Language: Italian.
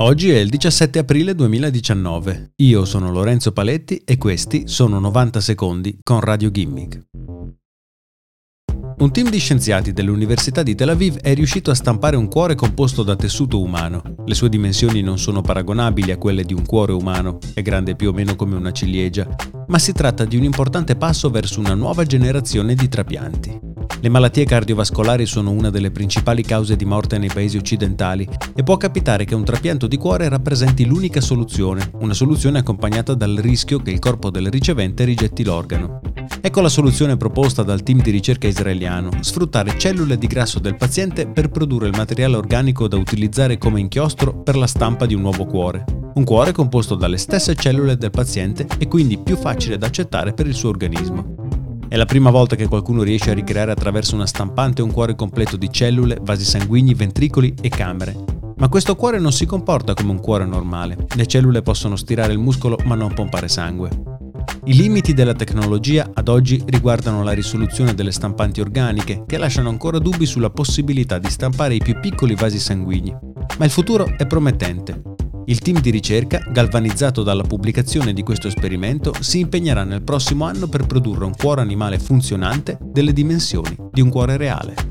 Oggi è il 17 aprile 2019. Io sono Lorenzo Paletti e questi sono 90 secondi con Radio Gimmick. Un team di scienziati dell'Università di Tel Aviv è riuscito a stampare un cuore composto da tessuto umano. Le sue dimensioni non sono paragonabili a quelle di un cuore umano, è grande più o meno come una ciliegia, ma si tratta di un importante passo verso una nuova generazione di trapianti. Le malattie cardiovascolari sono una delle principali cause di morte nei paesi occidentali e può capitare che un trapianto di cuore rappresenti l'unica soluzione, una soluzione accompagnata dal rischio che il corpo del ricevente rigetti l'organo. Ecco la soluzione proposta dal team di ricerca israeliano, sfruttare cellule di grasso del paziente per produrre il materiale organico da utilizzare come inchiostro per la stampa di un nuovo cuore. Un cuore composto dalle stesse cellule del paziente e quindi più facile da accettare per il suo organismo. È la prima volta che qualcuno riesce a ricreare attraverso una stampante un cuore completo di cellule, vasi sanguigni, ventricoli e camere. Ma questo cuore non si comporta come un cuore normale. Le cellule possono stirare il muscolo ma non pompare sangue. I limiti della tecnologia ad oggi riguardano la risoluzione delle stampanti organiche, che lasciano ancora dubbi sulla possibilità di stampare i più piccoli vasi sanguigni. Ma il futuro è promettente. Il team di ricerca, galvanizzato dalla pubblicazione di questo esperimento, si impegnerà nel prossimo anno per produrre un cuore animale funzionante delle dimensioni di un cuore reale.